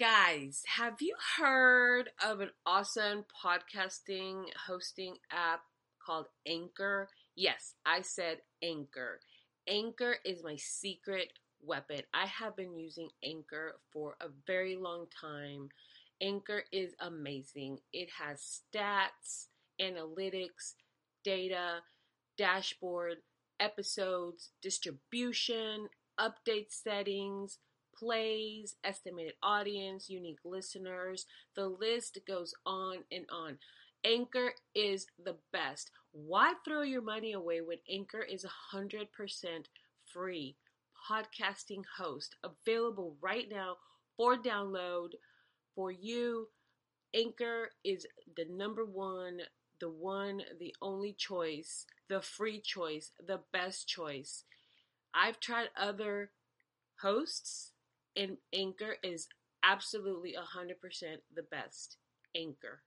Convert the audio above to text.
Guys, have you heard of an awesome podcasting hosting app called Anchor? Yes, I said Anchor. Anchor is my secret weapon. I have been using Anchor for a very long time. Anchor is amazing. It has stats, analytics, data, dashboard, episodes, distribution, update settings, plays, estimated audience, unique listeners. The list goes on and on. Anchor is the best. Why throw your money away when Anchor is 100% free? Podcasting host available right now for download for you. Anchor is the number one, the one, the only choice, the free choice, the best choice. I've tried other hosts, and Anchor is absolutely 100% the best. Anchor.